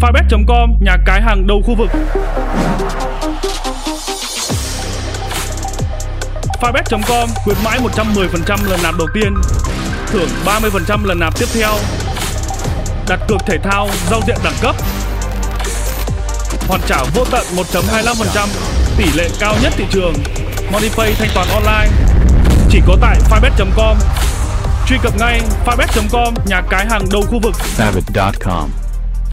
Fibet.com, nhà cái hàng đầu khu vực. Fibet.com khuyến mãi 110% lần nạp đầu tiên, thưởng 30% lần nạp tiếp theo. Đặt cược thể thao, giao diện đẳng cấp. Hoàn trả vô tận 1.25%, tỷ lệ cao nhất thị trường. MoneyPay thanh toán online. Chỉ có tại Fibet.com. Truy cập ngay Fibet.com, nhà cái hàng đầu khu vực. Fabit.com.